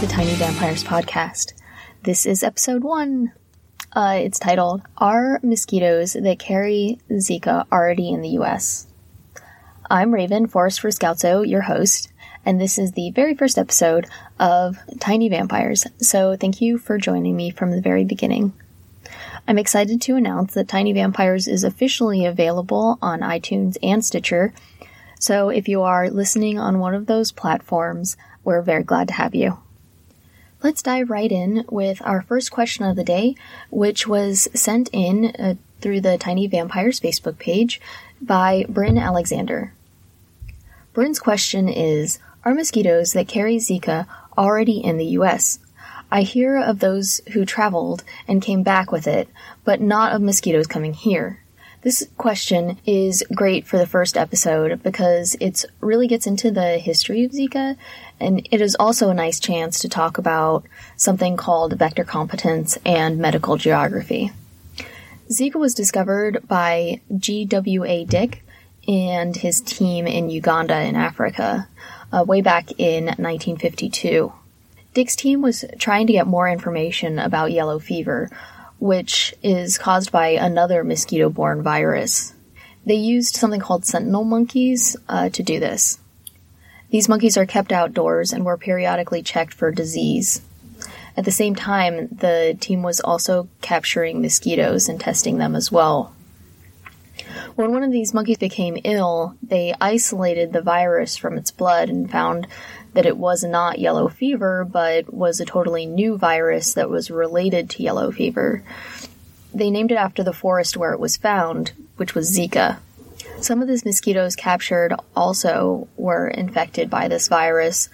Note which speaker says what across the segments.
Speaker 1: The Tiny Vampires podcast. This is episode one. Uh, it's titled Are Mosquitoes That Carry Zika Already in the US? I'm Raven, Forest for Scoutso, your host, and this is the very first episode of Tiny Vampires, so thank you for joining me from the very beginning. I'm excited to announce that Tiny Vampires is officially available on iTunes and Stitcher, so if you are listening on one of those platforms, we're very glad to have you. Let's dive right in with our first question of the day, which was sent in uh, through the Tiny Vampires Facebook page by Bryn Alexander. Bryn's question is Are mosquitoes that carry Zika already in the US? I hear of those who traveled and came back with it, but not of mosquitoes coming here. This question is great for the first episode because it really gets into the history of Zika, and it is also a nice chance to talk about something called vector competence and medical geography. Zika was discovered by G.W.A. Dick and his team in Uganda in Africa uh, way back in 1952. Dick's team was trying to get more information about yellow fever, which is caused by another mosquito borne virus. They used something called sentinel monkeys uh, to do this. These monkeys are kept outdoors and were periodically checked for disease. At the same time, the team was also capturing mosquitoes and testing them as well. When one of these monkeys became ill, they isolated the virus from its blood and found that it was not yellow fever, but was a totally new virus that was related to yellow fever. They named it after the forest where it was found, which was Zika. Some of these mosquitoes captured also were infected by this virus.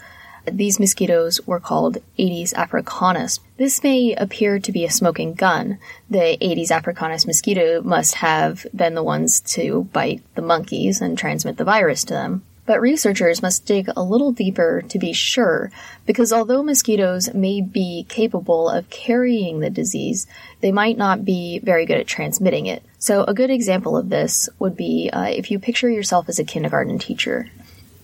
Speaker 1: These mosquitoes were called Aedes africanus. This may appear to be a smoking gun. The Aedes africanus mosquito must have been the ones to bite the monkeys and transmit the virus to them. But researchers must dig a little deeper to be sure, because although mosquitoes may be capable of carrying the disease, they might not be very good at transmitting it. So, a good example of this would be uh, if you picture yourself as a kindergarten teacher.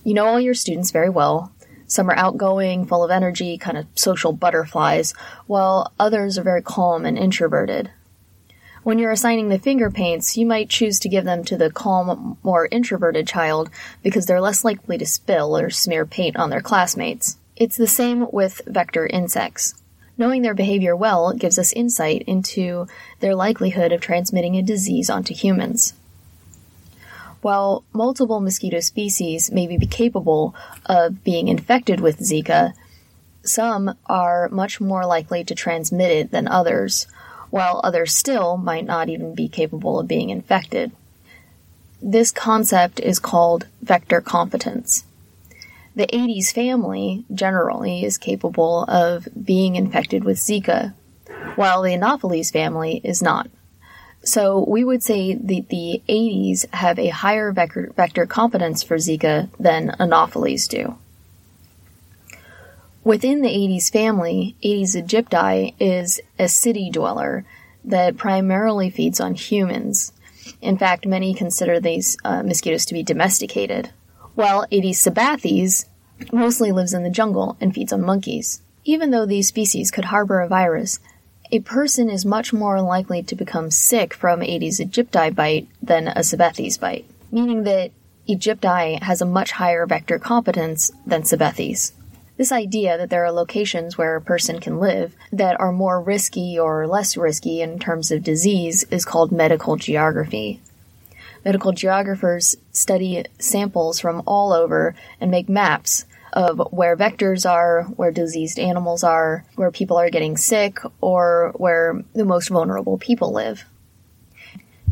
Speaker 1: You know all your students very well. Some are outgoing, full of energy, kind of social butterflies, while others are very calm and introverted. When you're assigning the finger paints, you might choose to give them to the calm, more introverted child because they're less likely to spill or smear paint on their classmates. It's the same with vector insects. Knowing their behavior well gives us insight into their likelihood of transmitting a disease onto humans. While multiple mosquito species may be capable of being infected with Zika, some are much more likely to transmit it than others, while others still might not even be capable of being infected. This concept is called vector competence. The Aedes family generally is capable of being infected with Zika, while the Anopheles family is not. So we would say that the Aedes have a higher vector, vector competence for Zika than Anopheles do. Within the Aedes family, Aedes aegypti is a city dweller that primarily feeds on humans. In fact, many consider these uh, mosquitoes to be domesticated, while Aedes Sabethes mostly lives in the jungle and feeds on monkeys. Even though these species could harbor a virus, a person is much more likely to become sick from Aedes aegypti bite than a Sabethes bite, meaning that aegypti has a much higher vector competence than Sabethes. This idea that there are locations where a person can live that are more risky or less risky in terms of disease is called medical geography. Medical geographers study samples from all over and make maps of where vectors are, where diseased animals are, where people are getting sick, or where the most vulnerable people live.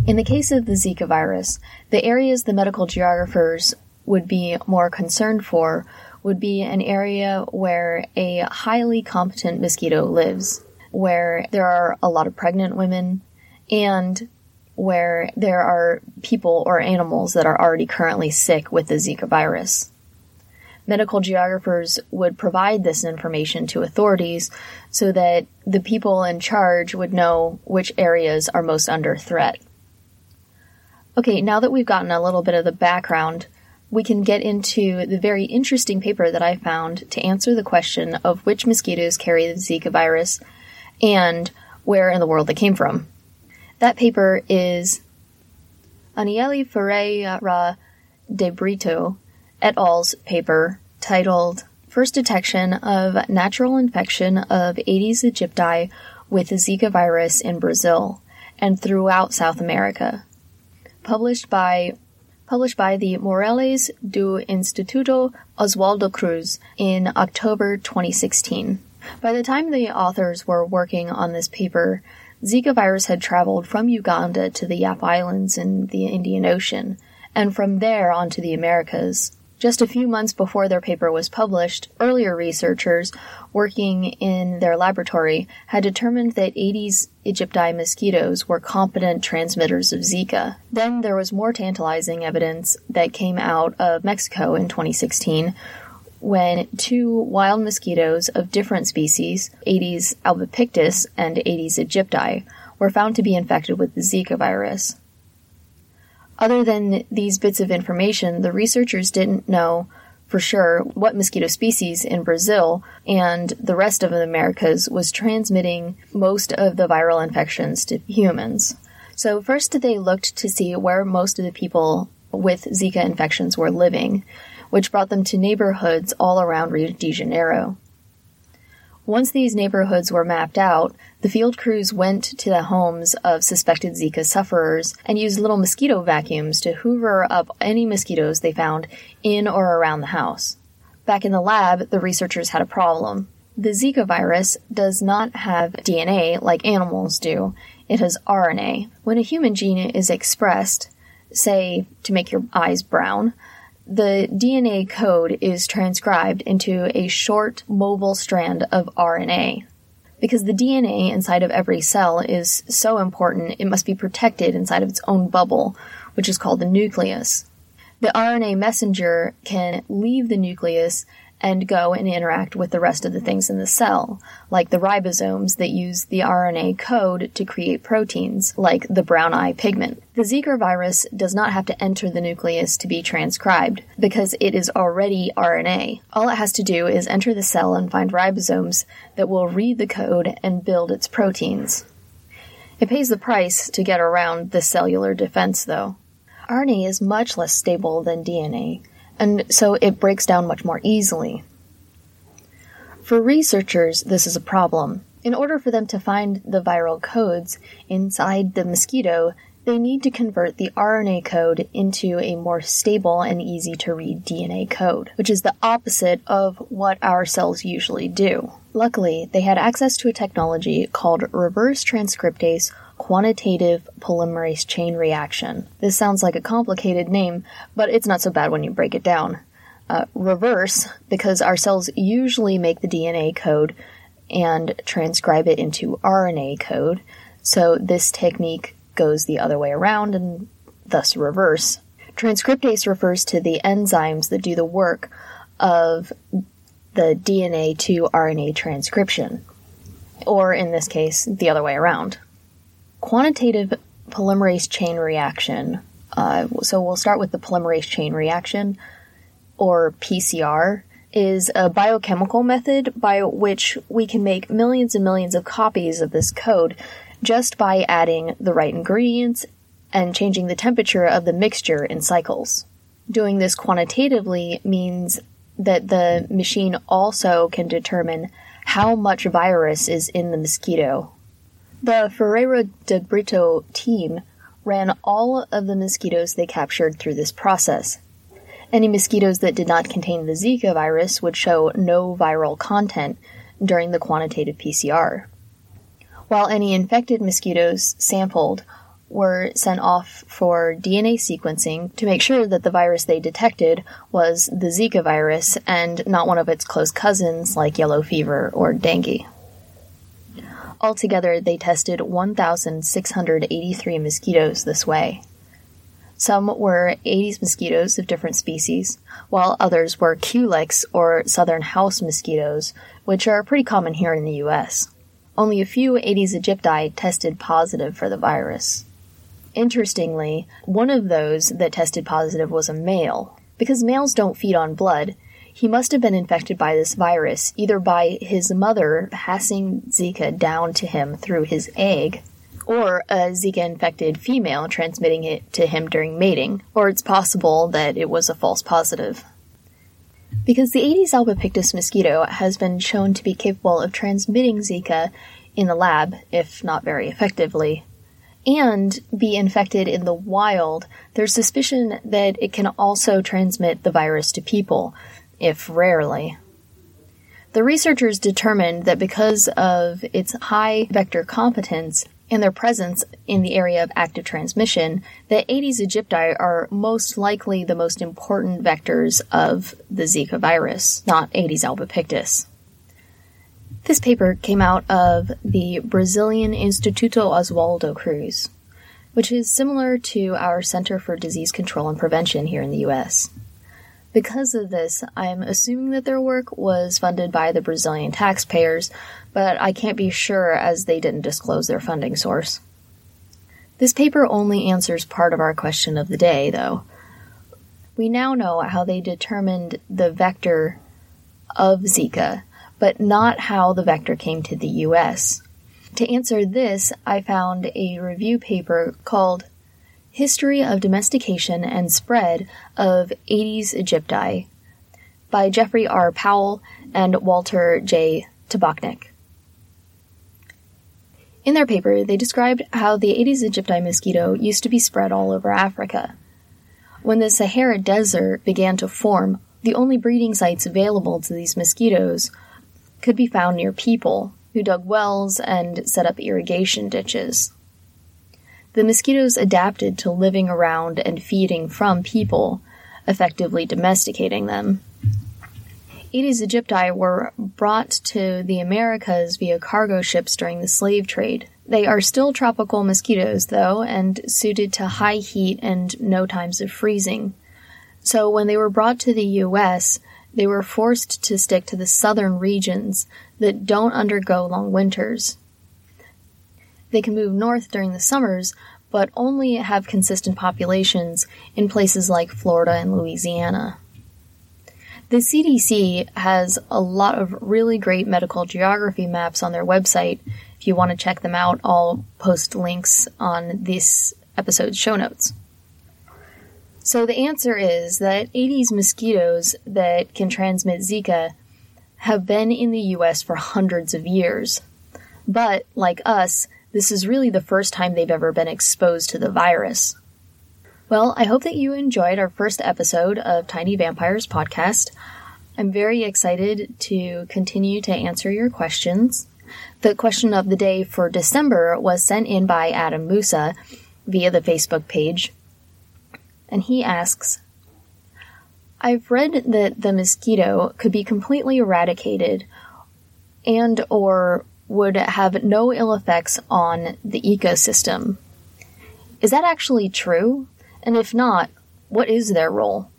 Speaker 1: In the case of the Zika virus, the areas the medical geographers would be more concerned for would be an area where a highly competent mosquito lives, where there are a lot of pregnant women, and where there are people or animals that are already currently sick with the Zika virus medical geographers would provide this information to authorities so that the people in charge would know which areas are most under threat. Okay, now that we've gotten a little bit of the background, we can get into the very interesting paper that I found to answer the question of which mosquitoes carry the Zika virus and where in the world they came from. That paper is Aniele Ferreira de Brito et al.'s paper titled First Detection of Natural Infection of Aedes aegypti with Zika virus in Brazil and throughout South America. Published by published by the Morelos do Instituto Oswaldo Cruz in October 2016. By the time the authors were working on this paper, Zika virus had traveled from Uganda to the Yap Islands in the Indian Ocean, and from there on to the Americas. Just a few months before their paper was published, earlier researchers working in their laboratory had determined that Aedes aegypti mosquitoes were competent transmitters of Zika. Then there was more tantalizing evidence that came out of Mexico in 2016 when two wild mosquitoes of different species, Aedes albopictus and Aedes aegypti, were found to be infected with the Zika virus. Other than these bits of information, the researchers didn't know for sure what mosquito species in Brazil and the rest of the Americas was transmitting most of the viral infections to humans. So, first they looked to see where most of the people with Zika infections were living, which brought them to neighborhoods all around Rio de Janeiro. Once these neighborhoods were mapped out, the field crews went to the homes of suspected Zika sufferers and used little mosquito vacuums to hoover up any mosquitoes they found in or around the house. Back in the lab, the researchers had a problem. The Zika virus does not have DNA like animals do, it has RNA. When a human gene is expressed, say to make your eyes brown, the DNA code is transcribed into a short mobile strand of RNA. Because the DNA inside of every cell is so important, it must be protected inside of its own bubble, which is called the nucleus. The RNA messenger can leave the nucleus and go and interact with the rest of the things in the cell, like the ribosomes that use the RNA code to create proteins, like the brown eye pigment. The Zika virus does not have to enter the nucleus to be transcribed, because it is already RNA. All it has to do is enter the cell and find ribosomes that will read the code and build its proteins. It pays the price to get around the cellular defense, though. RNA is much less stable than DNA, and so it breaks down much more easily. For researchers, this is a problem. In order for them to find the viral codes inside the mosquito, they need to convert the RNA code into a more stable and easy to read DNA code, which is the opposite of what our cells usually do. Luckily, they had access to a technology called reverse transcriptase quantitative polymerase chain reaction. This sounds like a complicated name, but it's not so bad when you break it down. Uh, reverse, because our cells usually make the DNA code and transcribe it into RNA code, so this technique goes the other way around and thus reverse. Transcriptase refers to the enzymes that do the work of the DNA to RNA transcription, or in this case, the other way around. Quantitative polymerase chain reaction. Uh, so we'll start with the polymerase chain reaction, or PCR, is a biochemical method by which we can make millions and millions of copies of this code just by adding the right ingredients and changing the temperature of the mixture in cycles. Doing this quantitatively means that the machine also can determine how much virus is in the mosquito. The Ferreira de Brito team ran all of the mosquitoes they captured through this process. Any mosquitoes that did not contain the Zika virus would show no viral content during the quantitative PCR, while any infected mosquitoes sampled were sent off for DNA sequencing to make sure that the virus they detected was the Zika virus and not one of its close cousins like yellow fever or dengue. Altogether, they tested 1,683 mosquitoes this way. Some were Aedes mosquitoes of different species, while others were Culex or southern house mosquitoes, which are pretty common here in the US. Only a few Aedes aegypti tested positive for the virus. Interestingly, one of those that tested positive was a male. Because males don't feed on blood, he must have been infected by this virus either by his mother passing Zika down to him through his egg, or a Zika infected female transmitting it to him during mating, or it's possible that it was a false positive. Because the Aedes albopictus mosquito has been shown to be capable of transmitting Zika in the lab, if not very effectively, and be infected in the wild, there's suspicion that it can also transmit the virus to people, if rarely. The researchers determined that because of its high vector competence and their presence in the area of active transmission, that Aedes aegypti are most likely the most important vectors of the Zika virus, not Aedes albopictus. This paper came out of the Brazilian Instituto Oswaldo Cruz, which is similar to our Center for Disease Control and Prevention here in the US. Because of this, I'm assuming that their work was funded by the Brazilian taxpayers, but I can't be sure as they didn't disclose their funding source. This paper only answers part of our question of the day, though. We now know how they determined the vector of Zika but not how the vector came to the US. To answer this, I found a review paper called History of Domestication and Spread of Aedes aegypti by Jeffrey R. Powell and Walter J. Tabachnick. In their paper, they described how the Aedes aegypti mosquito used to be spread all over Africa. When the Sahara Desert began to form, the only breeding sites available to these mosquitoes could be found near people who dug wells and set up irrigation ditches. The mosquitoes adapted to living around and feeding from people, effectively domesticating them. Aedes aegypti were brought to the Americas via cargo ships during the slave trade. They are still tropical mosquitoes, though, and suited to high heat and no times of freezing. So when they were brought to the U.S., they were forced to stick to the southern regions that don't undergo long winters. They can move north during the summers, but only have consistent populations in places like Florida and Louisiana. The CDC has a lot of really great medical geography maps on their website. If you want to check them out, I'll post links on this episode's show notes. So the answer is that Aedes mosquitoes that can transmit Zika have been in the US for hundreds of years. But, like us, this is really the first time they've ever been exposed to the virus. Well, I hope that you enjoyed our first episode of Tiny Vampires podcast. I'm very excited to continue to answer your questions. The question of the day for December was sent in by Adam Musa via the Facebook page and he asks, I've read that the mosquito could be completely eradicated and or would have no ill effects on the ecosystem. Is that actually true? And if not, what is their role?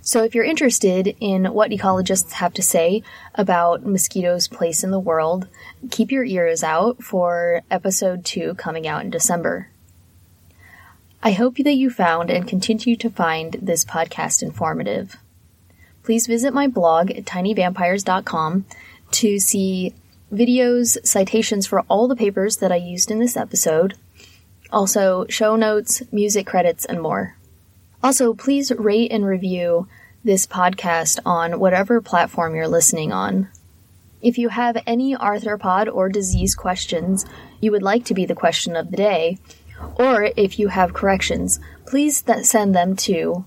Speaker 1: So if you're interested in what ecologists have to say about mosquitoes' place in the world, keep your ears out for episode 2 coming out in December. I hope that you found and continue to find this podcast informative. Please visit my blog at tinyvampires.com to see videos, citations for all the papers that I used in this episode, also show notes, music credits, and more. Also, please rate and review this podcast on whatever platform you're listening on. If you have any arthropod or disease questions you would like to be the question of the day, or if you have corrections, please th- send them to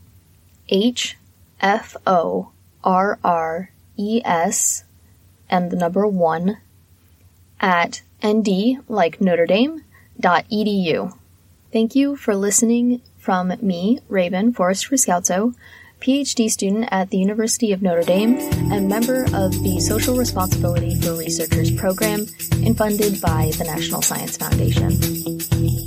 Speaker 1: H F O R R E S and the number one at nd like Notre Dame edu. Thank you for listening from me, Raven Forrest Riscalzo, PhD student at the University of Notre Dame and member of the Social Responsibility for Researchers program and funded by the National Science Foundation.